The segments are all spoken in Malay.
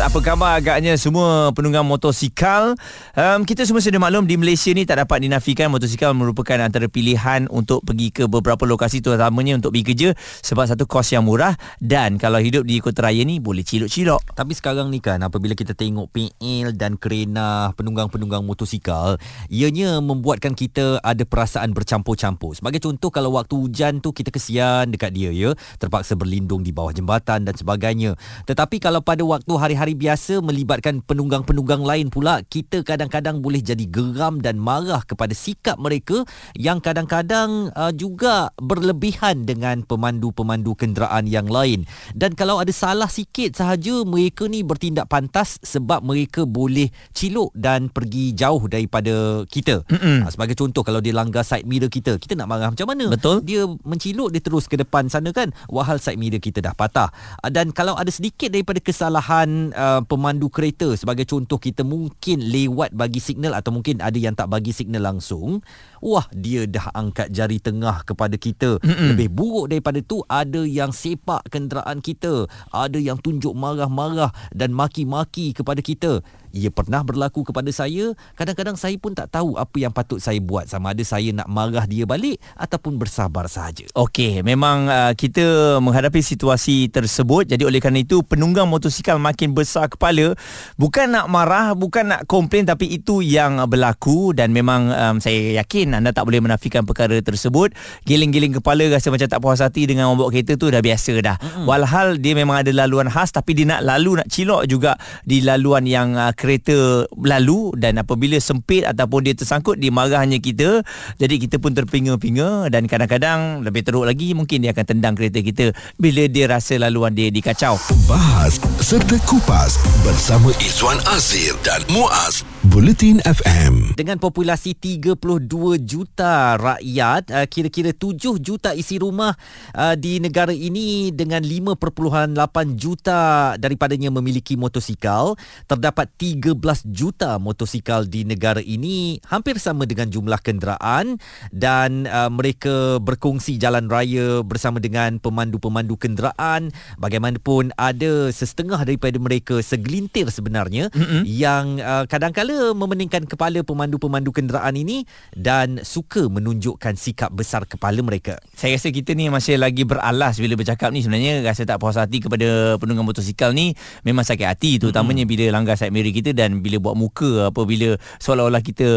Apa khabar agaknya semua penunggang motosikal? Um, Kita semua sudah maklum di Malaysia ni tak dapat dinafikan Motosikal merupakan antara pilihan untuk pergi ke beberapa lokasi Terutamanya untuk pergi kerja Sebab satu kos yang murah Dan kalau hidup di kota raya ni boleh cilok-cilok. Tapi sekarang ni kan apabila kita tengok PL dan kerena penunggang-penunggang motosikal Ianya membuatkan kita ada perasaan bercampur-campur. Sebagai contoh kalau waktu hujan tu kita kesian dekat dia ya. Terpaksa berlindung di bawah jembatan dan sebagainya. Tetapi kalau pada waktu hari-hari hari biasa melibatkan penunggang-penunggang lain pula kita kadang-kadang boleh jadi geram dan marah kepada sikap mereka yang kadang-kadang uh, juga berlebihan dengan pemandu-pemandu kenderaan yang lain. Dan kalau ada salah sikit sahaja mereka ni bertindak pantas sebab mereka boleh ciluk dan pergi jauh daripada kita. Uh, sebagai contoh kalau dia langgar side mirror kita kita nak marah macam mana? Betul. Dia menciluk dia terus ke depan sana kan? Wahal side mirror kita dah patah. Uh, dan kalau ada sedikit daripada kesalahan uh, pemandu kereta sebagai contoh kita mungkin lewat bagi signal atau mungkin ada yang tak bagi signal langsung wah dia dah angkat jari tengah kepada kita. Mm-mm. lebih buruk daripada tu ada yang sepak kenderaan kita. Ada yang tunjuk marah-marah dan maki-maki kepada kita. Ia pernah berlaku kepada saya. Kadang-kadang saya pun tak tahu apa yang patut saya buat. Sama ada saya nak marah dia balik ataupun bersabar sahaja. Okey memang uh, kita menghadapi situasi tersebut. Jadi oleh kerana itu penunggang motosikal makin besar kepala. Bukan nak marah bukan nak komplain tapi itu yang berlaku. Dan memang um, saya yakin anda tak boleh menafikan perkara tersebut. Giling-giling kepala rasa macam tak puas hati dengan membawa kereta tu dah biasa dah. Mm-hmm. walhal dia memang ada laluan khas tapi dia nak lalu nak cilok juga di laluan yang uh, kereta lalu. Dan apabila sempit ataupun dia tersangkut dia marahnya kita. Jadi kita pun terpinga-pinga dan kadang-kadang lebih teruk lagi mungkin dia akan tendang kereta kita bila dia rasa laluan dia dikacau. Bahas serta kupas bersama Izwan Azir dan Muaz. Bulletin FM. Dengan populasi 32 juta rakyat, uh, kira-kira 7 juta isi rumah uh, di negara ini dengan 5.8 juta daripadanya memiliki motosikal, terdapat 13 juta motosikal di negara ini, hampir sama dengan jumlah kenderaan dan uh, mereka berkongsi jalan raya bersama dengan pemandu-pemandu kenderaan. Bagaimanapun ada setengah daripada mereka segelintir sebenarnya mm-hmm. yang uh, kadang-kadang kala memeningkan kepala pemandu-pemandu kenderaan ini dan suka menunjukkan sikap besar kepala mereka. Saya rasa kita ni masih lagi beralas bila bercakap ni sebenarnya rasa tak puas hati kepada penunggang motosikal ni memang sakit hati terutamanya mm-hmm. bila langgar side mirror kita dan bila buat muka apabila seolah-olah kita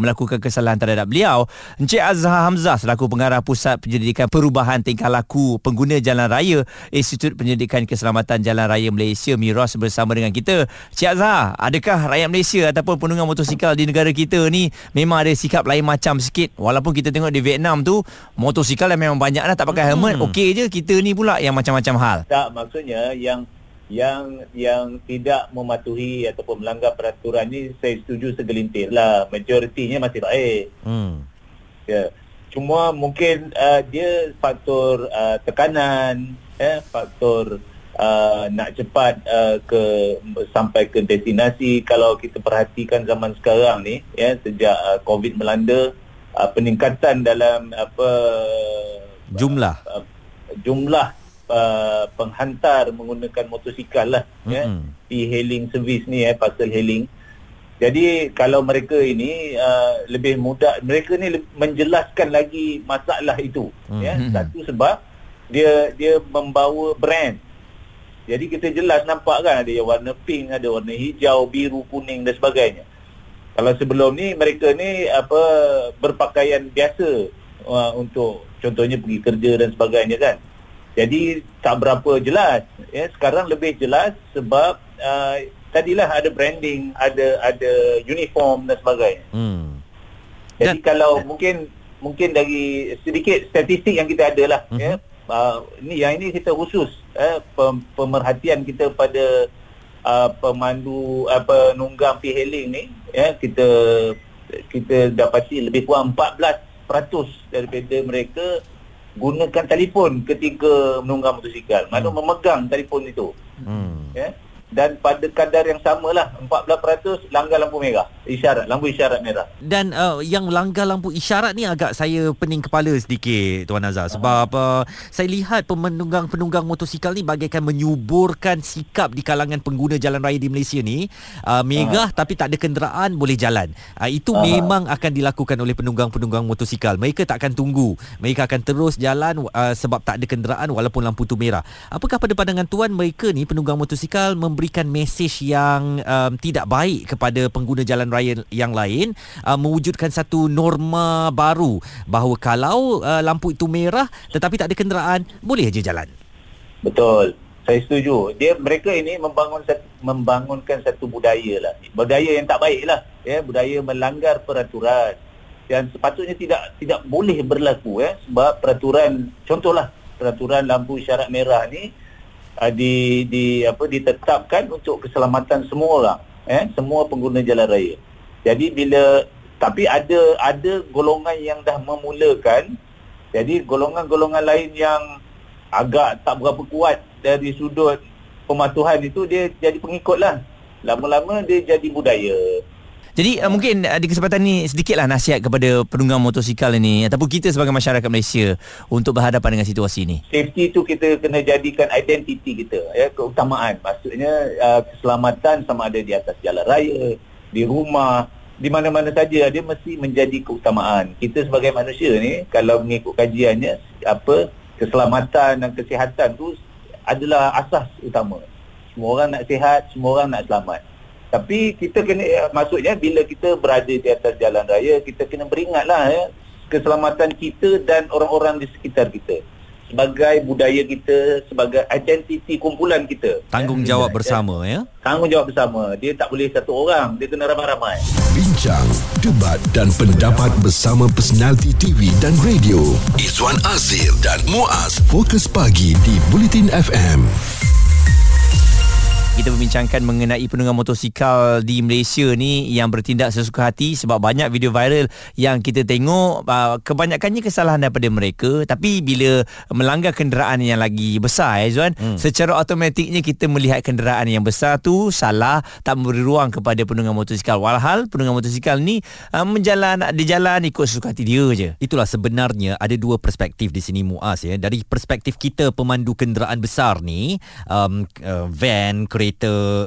melakukan kesalahan terhadap beliau. Encik Azhar Hamzah selaku pengarah Pusat Penyelidikan Perubahan Tingkah Laku Pengguna Jalan Raya Institut Penyelidikan Keselamatan Jalan Raya Malaysia Miros bersama dengan kita. Encik Azhar, adakah rakyat Malaysia ataupun penunggang motosikal di negara kita ni memang ada sikap lain macam sikit. Walaupun kita tengok di Vietnam tu motosikal yang memang banyak dah tak pakai helmet hmm. okey je. Kita ni pula yang macam-macam hal. Tak maksudnya yang yang yang tidak mematuhi ataupun melanggar peraturan ni saya setuju segelintir lah. Majoritinya masih baik. Hmm. ya. Cuma mungkin uh, dia faktor uh, tekanan ya faktor uh, nak cepat uh, ke sampai ke destinasi. Kalau kita perhatikan zaman sekarang ni ya sejak uh, covid melanda uh, peningkatan dalam apa jumlah uh, jumlah uh, penghantar menggunakan motosikal lah mm-hmm. ya di hailing service ni ya parcel hailing jadi kalau mereka ini uh, lebih mudah mereka ni menjelaskan lagi masalah itu mm-hmm. ya satu sebab dia dia membawa brand jadi kita jelas nampak kan ada yang warna pink, ada warna hijau, biru, kuning dan sebagainya. Kalau sebelum ni mereka ni apa berpakaian biasa uh, untuk contohnya pergi kerja dan sebagainya kan. Jadi tak berapa jelas. Ya, sekarang lebih jelas sebab uh, tadilah ada branding, ada ada uniform dan sebagainya. Hmm. Jadi dan, kalau dan, mungkin mungkin dari sedikit statistik yang kita ada lah uh-huh. ya uh, ini yang ini kita khusus eh, pemerhatian kita pada uh, pemandu apa uh, penunggang piheling ni ya kita kita dapati lebih kurang 14% daripada mereka gunakan telefon ketika menunggang motosikal maksudnya hmm. memegang telefon itu hmm. ya dan pada kadar yang samalah 14% langgar lampu merah. Isyarat lampu isyarat merah. Dan uh, yang langgar lampu isyarat ni agak saya pening kepala sedikit Tuan Azhar. Sebab uh, saya lihat penunggang-penunggang motosikal ni bagaikan menyuburkan sikap di kalangan pengguna jalan raya di Malaysia ni. Uh, merah Aha. tapi tak ada kenderaan boleh jalan. Uh, itu Aha. memang akan dilakukan oleh penunggang-penunggang motosikal. Mereka tak akan tunggu. Mereka akan terus jalan uh, sebab tak ada kenderaan walaupun lampu tu merah. Apakah pada pandangan tuan mereka ni penunggang motosikal memberi memberikan mesej yang um, tidak baik kepada pengguna jalan raya yang lain uh, mewujudkan satu norma baru bahawa kalau uh, lampu itu merah tetapi tak ada kenderaan boleh aja jalan. Betul. Saya setuju. Dia mereka ini membangun membangunkan satu budaya lah. Budaya yang tak baik lah ya. Budaya melanggar peraturan. Dan sepatutnya tidak tidak boleh berlaku ya. Sebab peraturan contohlah peraturan lampu isyarat merah ni uh, di di apa ditetapkan untuk keselamatan semua orang eh semua pengguna jalan raya. Jadi bila tapi ada ada golongan yang dah memulakan jadi golongan-golongan lain yang agak tak berapa kuat dari sudut pematuhan itu dia jadi pengikutlah. Lama-lama dia jadi budaya. Jadi uh, mungkin uh, di kesempatan ni sedikitlah nasihat kepada penunggang motosikal ini ataupun kita sebagai masyarakat Malaysia untuk berhadapan dengan situasi ini. Safety tu kita kena jadikan identiti kita ya keutamaan. Maksudnya uh, keselamatan sama ada di atas jalan raya, di rumah, di mana-mana saja dia mesti menjadi keutamaan. Kita sebagai manusia ni kalau mengikut kajiannya apa keselamatan dan kesihatan tu adalah asas utama. Semua orang nak sihat, semua orang nak selamat. Tapi kita kena eh, maksudnya bila kita berada di atas jalan raya kita kena beringatlah ya keselamatan kita dan orang-orang di sekitar kita. Sebagai budaya kita sebagai identiti kumpulan kita. Tanggungjawab ya. bersama ya? Tanggungjawab bersama. Dia tak boleh satu orang. Dia kena ramai-ramai. Bincang debat dan pendapat bersama personaliti TV dan radio. Izwan Azir dan Muaz. Fokus Pagi di Bulletin FM kita membincangkan mengenai penunggang motosikal di Malaysia ni yang bertindak sesuka hati sebab banyak video viral yang kita tengok. Uh, kebanyakannya kesalahan daripada mereka. Tapi bila melanggar kenderaan yang lagi besar eh Zuan hmm. secara automatiknya kita melihat kenderaan yang besar tu salah tak memberi ruang kepada penunggang motosikal. Walhal penunggang motosikal ni uh, menjalan di jalan ikut sesuka hati dia je. Itulah sebenarnya ada dua perspektif di sini Muaz ya. Dari perspektif kita pemandu kenderaan besar ni um, uh, van kereta,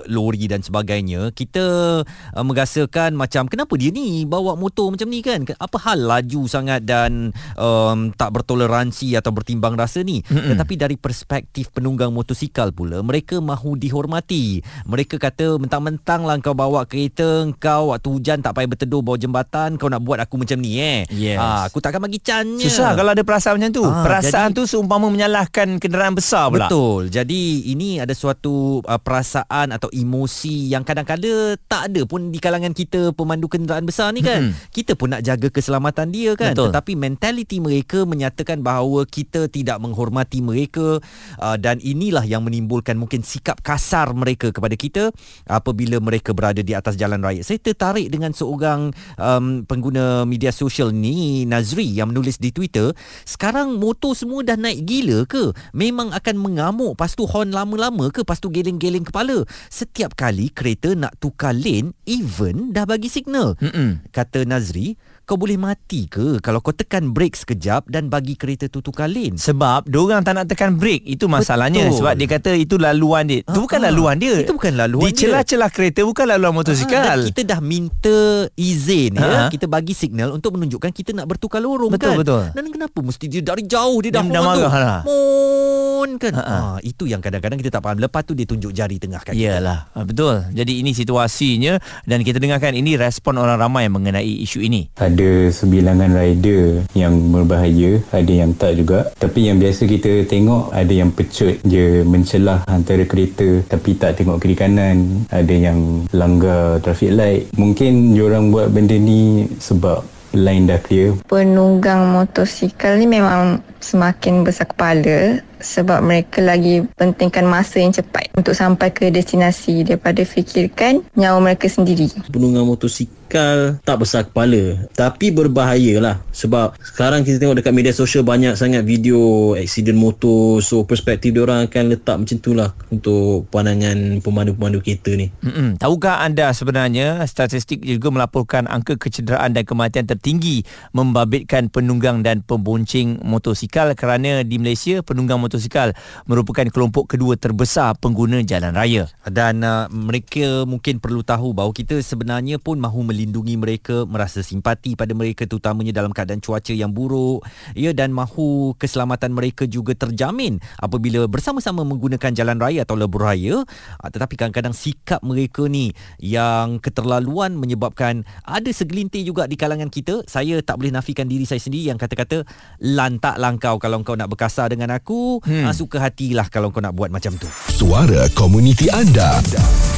lori dan sebagainya, kita uh, merasakan macam kenapa dia ni bawa motor macam ni kan? Apa hal laju sangat dan um, tak bertoleransi atau bertimbang rasa ni? Mm-hmm. Tetapi dari perspektif penunggang motosikal pula, mereka mahu dihormati. Mereka kata mentang-mentang lah kau bawa kereta, kau waktu hujan tak payah berteduh bawah jembatan, kau nak buat aku macam ni eh. Yes. Ha, aku takkan bagi cannya. Susah kalau ada perasaan macam tu. Ha, perasaan jadi, tu seumpama menyalahkan kenderaan besar pula. Betul. Jadi ini ada suatu uh, perasaan perasaan atau emosi yang kadang-kadang tak ada pun di kalangan kita pemandu kenderaan besar ni kan. Hmm. Kita pun nak jaga keselamatan dia kan. Betul. Tetapi mentaliti mereka menyatakan bahawa kita tidak menghormati mereka uh, dan inilah yang menimbulkan mungkin sikap kasar mereka kepada kita apabila mereka berada di atas jalan raya. Saya tertarik dengan seorang um, pengguna media sosial ni Nazri yang menulis di Twitter, sekarang motor semua dah naik gila ke? Memang akan mengamuk lepas tu horn lama-lama ke? Lepas tu geleng-geleng kepala. Setiap kali kereta nak tukar lane, even dah bagi signal. Mm-mm. Kata Nazri, kau boleh mati ke kalau kau tekan brake sekejap dan bagi kereta tu tukar lane? Sebab orang tak nak tekan brake. Itu masalahnya. Betul. Sebab dia kata itu laluan dia. Itu bukan ah, laluan dia. Itu bukan laluan dia. Di celah-celah kereta bukan laluan motosikal. Dan kita dah minta izin ya. Kita bagi signal untuk menunjukkan kita nak bertukar lorong betul, kan. Betul. Dan kenapa mesti dia dari jauh dia dah, dah marah lah. Mohon kan. Ha, itu yang kadang-kadang kita tak faham. Lepas tu dia tunjuk jari tengah kan. Iyalah. Ha, betul. Jadi ini situasinya dan kita dengarkan ini respon orang ramai mengenai isu ini. Ada sembilan kalangan rider yang berbahaya ada yang tak juga. Tapi yang biasa kita tengok ada yang pecut je mencelah antara kereta tapi tak tengok kiri kanan. Ada yang langgar traffic light. Mungkin diorang buat benda ni sebab line dah clear. Penunggang motosikal ni memang semakin besar kepala sebab mereka lagi pentingkan masa yang cepat untuk sampai ke destinasi daripada fikirkan nyawa mereka sendiri. penunggang motosikal tak besar kepala tapi berbahaya lah sebab sekarang kita tengok dekat media sosial banyak sangat video aksiden motor so perspektif diorang akan letak macam tu lah untuk pandangan pemandu-pemandu kereta ni Mm-mm. Tahukah anda sebenarnya statistik juga melaporkan angka kecederaan dan kematian tertinggi membabitkan penunggang dan pembonceng motosikal kerana di Malaysia penunggang motosikal merupakan kelompok kedua terbesar pengguna jalan raya. Dan uh, mereka mungkin perlu tahu bahawa kita sebenarnya pun mahu melindungi mereka, merasa simpati pada mereka terutamanya dalam keadaan cuaca yang buruk. Ya dan mahu keselamatan mereka juga terjamin apabila bersama-sama menggunakan jalan raya atau lebuh raya. Uh, tetapi kadang-kadang sikap mereka ni yang keterlaluan menyebabkan ada segelintir juga di kalangan kita. Saya tak boleh nafikan diri saya sendiri yang kata-kata lantaklah kau kalau kau nak berkasar dengan aku, hmm. uh, suka hatilah kalau kau nak buat macam tu. Suara komuniti anda.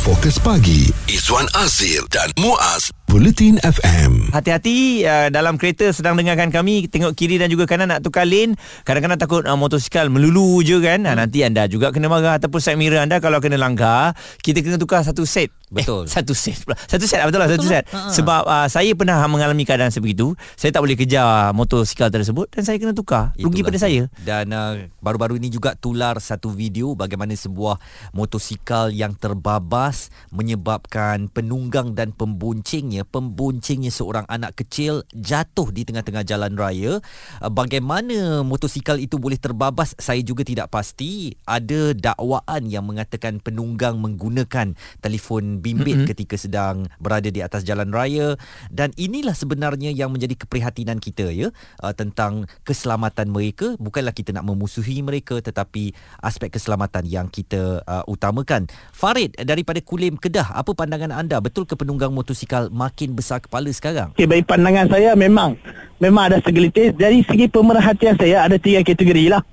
Fokus pagi Izwan Azir dan Muaz Bulletin FM. Hati-hati uh, dalam kereta sedang dengarkan kami tengok kiri dan juga kanan nak tukar lane. Kadang-kadang takut uh, motosikal melulu je kan. Hmm. nanti anda juga kena marah ataupun side mirror anda kalau kena langgar, kita kena tukar satu set. Betul. Eh, satu set pula. Satu set lah, betul lah satu set. Ha-ha. Sebab uh, saya pernah mengalami keadaan sebegitu. Saya tak boleh kejar motosikal tersebut dan saya kena tukar. Rugi Itulah pada saya. Dan uh, baru-baru ini juga tular satu video bagaimana sebuah motosikal yang terbabas menyebabkan penunggang dan pemboncengnya, pemboncengnya seorang anak kecil jatuh di tengah-tengah jalan raya. Uh, bagaimana motosikal itu boleh terbabas saya juga tidak pasti. Ada dakwaan yang mengatakan penunggang menggunakan telefon bimbit mm-hmm. ketika sedang berada di atas jalan raya dan inilah sebenarnya yang menjadi keprihatinan kita ya uh, tentang keselamatan mereka bukanlah kita nak memusuhi mereka tetapi aspek keselamatan yang kita uh, utamakan. Farid daripada Kulim Kedah, apa pandangan anda? Betul ke penunggang motosikal makin besar kepala sekarang? Okay, bagi pandangan saya memang memang ada segelintir. Dari segi pemerhatian saya ada tiga kategori lah.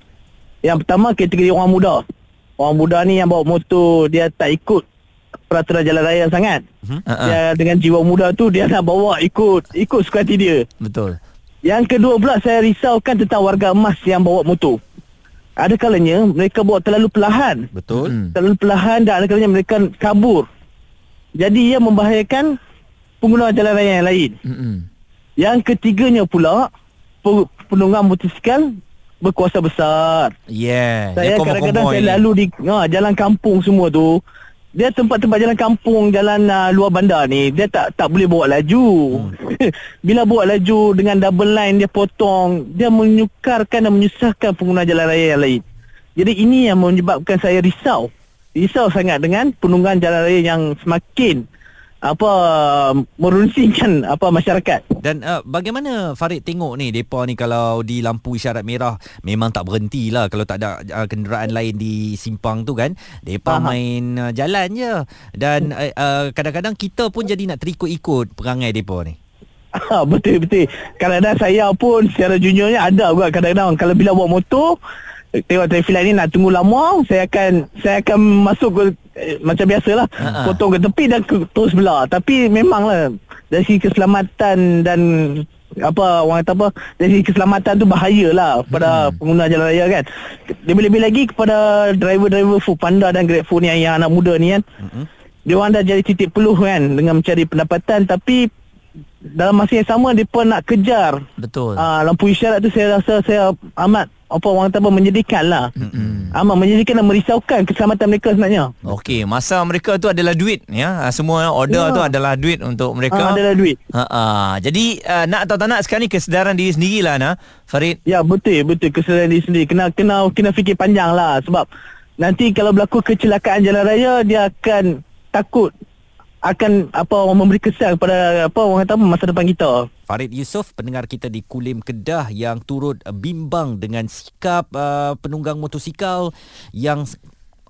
Yang pertama kategori orang muda. Orang muda ni yang bawa motor dia tak ikut peraturan jalan raya sangat. Uh-uh. Dia dengan jiwa muda tu dia nak bawa ikut ikut suka hati dia. Betul. Yang kedua pula saya risaukan tentang warga emas yang bawa motor. Ada kalanya mereka bawa terlalu perlahan. Betul? Terlalu perlahan dan ada kalanya mereka kabur. Jadi ia membahayakan pengguna jalan raya yang lain. Mm-mm. Yang ketiganya pula pe- penunggang motosikal berkuasa besar. Yeah. Saya kadang-kadang saya lalu di ha, jalan kampung semua tu. Dia tempat-tempat jalan kampung, jalan uh, luar bandar ni, dia tak tak boleh bawa laju. Hmm. Bila bawa laju dengan double line dia potong, dia menyukarkan dan menyusahkan pengguna jalan raya yang lain. Jadi ini yang menyebabkan saya risau. Risau sangat dengan penunggang jalan raya yang semakin apa merunsingkan apa masyarakat. Dan uh, bagaimana Farid tengok ni depa ni kalau di lampu isyarat merah memang tak berhenti lah kalau tak ada uh, kenderaan lain di simpang tu kan. Depa main uh, jalan je. Dan uh, uh, kadang-kadang kita pun jadi nak terikut-ikut perangai depa ni. Ha, betul betul. Kadang-kadang saya pun secara juniornya ada juga kadang-kadang kalau bila bawa motor tengok traffic light ni nak tunggu lama, saya akan saya akan masuk ke eh, macam biasalah, Ha-ha. potong ke tepi dan ke, terus belah. Tapi memanglah dari segi keselamatan dan apa orang kata apa dari segi keselamatan tu bahayalah pada hmm. pengguna jalan raya kan. Lebih-lebih lagi kepada driver-driver Food Panda dan Grab Food ni yang, yang anak muda ni kan. Mm-mm. Dia orang dah jadi titik peluh kan dengan mencari pendapatan tapi dalam masa yang sama dia pun nak kejar Betul. Ah, lampu isyarat tu saya rasa saya amat apa orang kata apa menyedihkan lah. Mm-mm. Amat menyedihkan dan merisaukan keselamatan mereka sebenarnya. Okey, masa mereka tu adalah duit ya. Ah, Semua order Ya. tu adalah duit untuk mereka. Ah, adalah duit. Ha ah. Jadi uh, nak atau tak nak sekarang ni kesedaran diri sendirilah nah. Farid. Ya betul betul kesedaran diri sendiri kena kena kena fikir panjang lah sebab nanti kalau berlaku kecelakaan jalan raya dia akan takut akan apa memberi kesan kepada apa orang kata masa depan kita. Farid Yusof pendengar kita di Kulim Kedah yang turut bimbang dengan sikap uh, penunggang motosikal yang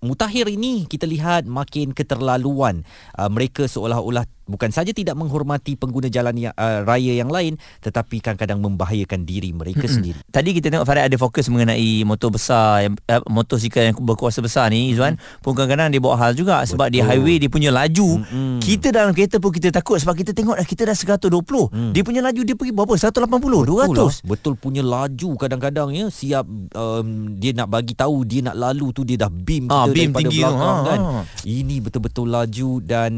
mutakhir ini kita lihat makin keterlaluan. Uh, mereka seolah-olah bukan saja tidak menghormati pengguna jalan yang, uh, raya yang lain tetapi kadang-kadang membahayakan diri mereka sendiri. Tadi kita tengok Farid ada fokus mengenai motor besar yang uh, motosikal yang berkuasa besar ni Izwan pun kadang-kadang dia bawa hal juga sebab di Betul. highway dia punya laju Mm-mm. kita dalam kereta pun kita takut sebab kita tengok kita dah 120 Mm. dia punya laju dia pergi berapa 180 Betul 200 lah. Betul punya laju kadang-kadang ya siap um, dia nak bagi tahu dia nak lalu tu dia dah beam Ah, kita beam daripada tinggi tu. belakang Ha, kan. ha. Ini betul-betul laju dan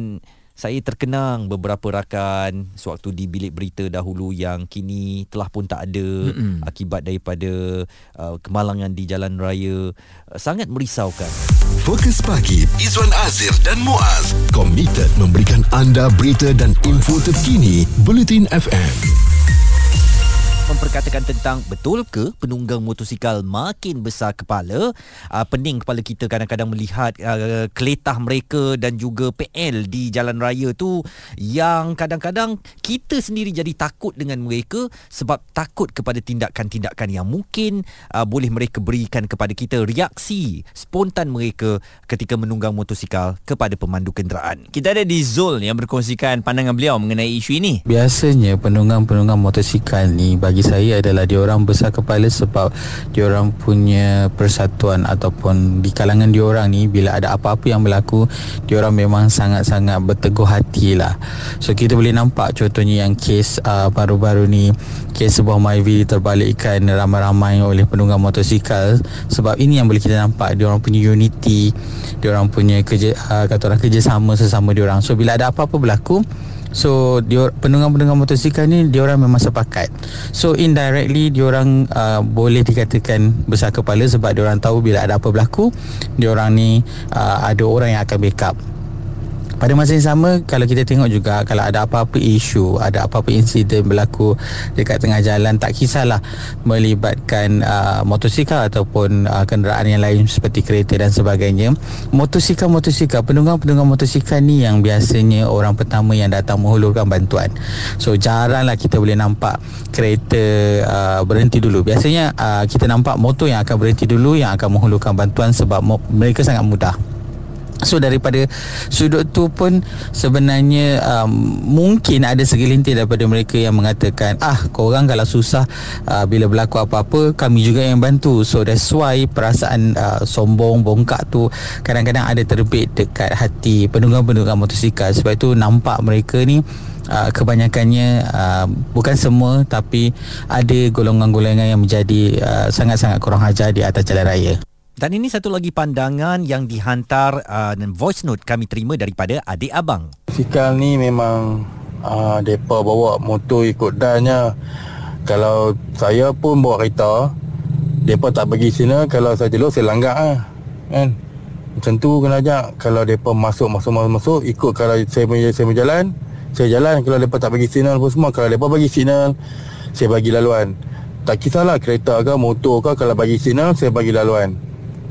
saya terkenang beberapa rakan sewaktu di bilik berita dahulu yang kini telah pun tak ada Mm-mm. akibat daripada uh, kemalangan di jalan raya uh, sangat merisaukan. Fokus pagi Izwan Azir dan Muaz komited memberikan anda berita dan info terkini Bulletin FM. Memperkatakan tentang betul ke penunggang motosikal makin besar kepala? Uh, pening kepala kita kadang-kadang melihat uh, keletah mereka dan juga PL di jalan raya tu yang kadang-kadang kita sendiri jadi takut dengan mereka sebab takut kepada tindakan-tindakan yang mungkin uh, boleh mereka berikan kepada kita reaksi spontan mereka ketika menunggang motosikal kepada pemandu kenderaan. Kita ada di Zul yang berkongsikan pandangan beliau mengenai isu ini. Biasanya penunggang-penunggang motosikal ni bagi saya adalah diorang besar kepala sebab diorang punya persatuan ataupun di kalangan diorang ni bila ada apa-apa yang berlaku diorang memang sangat-sangat berteguh hati lah. So kita boleh nampak contohnya yang kes uh, baru-baru ni kes sebuah Myvi terbalikkan ramai-ramai oleh penunggang motosikal sebab ini yang boleh kita nampak diorang punya unity diorang punya kerja uh, kata orang kerjasama sesama diorang. So bila ada apa-apa berlaku So dia penunggang-penunggang motosikal ni dia orang memang sepakat. So indirectly dia orang uh, boleh dikatakan besar kepala sebab dia orang tahu bila ada apa berlaku dia orang ni uh, ada orang yang akan backup. Pada masa yang sama kalau kita tengok juga kalau ada apa-apa isu, ada apa-apa insiden berlaku dekat tengah jalan tak kisahlah melibatkan uh, motosikal ataupun uh, kenderaan yang lain seperti kereta dan sebagainya. Motosikal-motosikal, penunggang-penunggang motosikal ni yang biasanya orang pertama yang datang menghulurkan bantuan. So jaranglah kita boleh nampak kereta uh, berhenti dulu. Biasanya uh, kita nampak motor yang akan berhenti dulu yang akan menghulurkan bantuan sebab mo- mereka sangat mudah. So daripada sudut tu pun sebenarnya um, mungkin ada segelintir daripada mereka yang mengatakan ah korang kalau susah uh, bila berlaku apa-apa kami juga yang bantu. So that's why perasaan uh, sombong bongkak tu kadang-kadang ada terbit dekat hati penunggang-penunggang motosikal sebab itu nampak mereka ni Uh, kebanyakannya uh, bukan semua tapi ada golongan-golongan yang menjadi uh, sangat-sangat kurang ajar di atas jalan raya. Dan ini satu lagi pandangan yang dihantar uh, dan voice note kami terima daripada adik abang. Motosikal ni memang uh, Mereka bawa motor ikut dannya Kalau saya pun bawa kereta Mereka tak bagi signal Kalau saya jelur saya langgar lah Kan? Macam tu kena ajak. Kalau mereka masuk masuk masuk masuk Ikut kalau saya punya saya punya jalan Saya jalan. Kalau mereka tak bagi signal pun semua. Kalau mereka bagi signal Saya bagi laluan. Tak kisahlah kereta ke motor ke Kalau bagi signal saya bagi laluan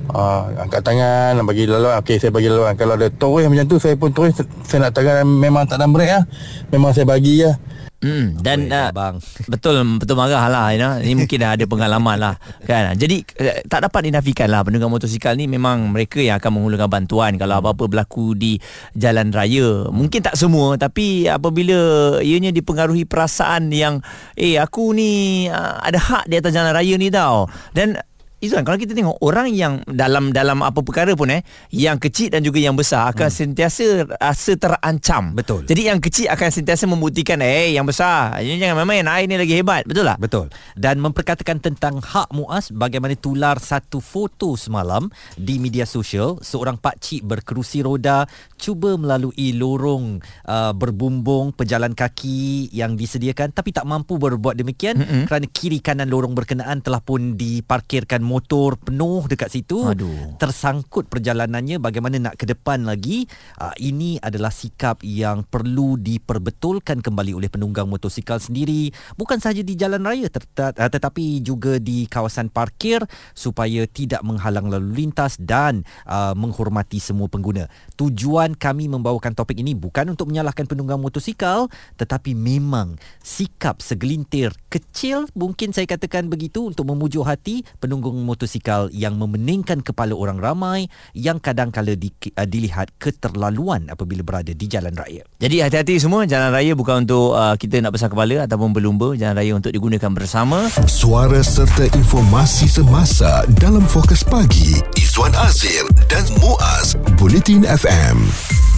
Uh, angkat tangan bagi laluan okey saya bagi laluan kalau ada terus macam tu saya pun terus saya nak tangan memang tak ada break lah memang saya bagi lah Hmm, dan uh, abang. betul betul marah lah you know. Ini mungkin dah ada pengalaman lah kan. Jadi eh, tak dapat dinafikan lah penunggang motosikal ni memang mereka yang akan menghulurkan bantuan kalau apa-apa berlaku di jalan raya. Mungkin tak semua tapi apabila ianya dipengaruhi perasaan yang eh aku ni uh, ada hak di atas jalan raya ni tau. Dan Izzuan kalau kita tengok orang yang dalam dalam apa perkara pun eh yang kecil dan juga yang besar akan hmm. sentiasa rasa terancam. Betul. Jadi yang kecil akan sentiasa membuktikan eh yang besar ini jangan main-main air ni lagi hebat. Betul tak? Betul. Dan memperkatakan tentang hak muas bagaimana tular satu foto semalam di media sosial seorang pak cik berkerusi roda cuba melalui lorong uh, berbumbung pejalan kaki yang disediakan tapi tak mampu berbuat demikian mm-hmm. kerana kiri kanan lorong berkenaan telah pun diparkirkan motor penuh dekat situ Aduh. tersangkut perjalanannya bagaimana nak ke depan lagi. Uh, ini adalah sikap yang perlu diperbetulkan kembali oleh penunggang motosikal sendiri. Bukan sahaja di jalan raya ter- uh, tetapi juga di kawasan parkir supaya tidak menghalang lalu lintas dan uh, menghormati semua pengguna. Tujuan kami membawakan topik ini bukan untuk menyalahkan penunggang motosikal tetapi memang sikap segelintir kecil mungkin saya katakan begitu untuk memujuk hati penunggang motosikal yang memeningkan kepala orang ramai yang kadang-kala di, uh, dilihat keterlaluan apabila berada di jalan raya. Jadi hati-hati semua jalan raya bukan untuk uh, kita nak besar kepala ataupun berlumba, jalan raya untuk digunakan bersama. Suara serta informasi semasa dalam fokus pagi Izwan Azir dan Muaz Bulletin FM.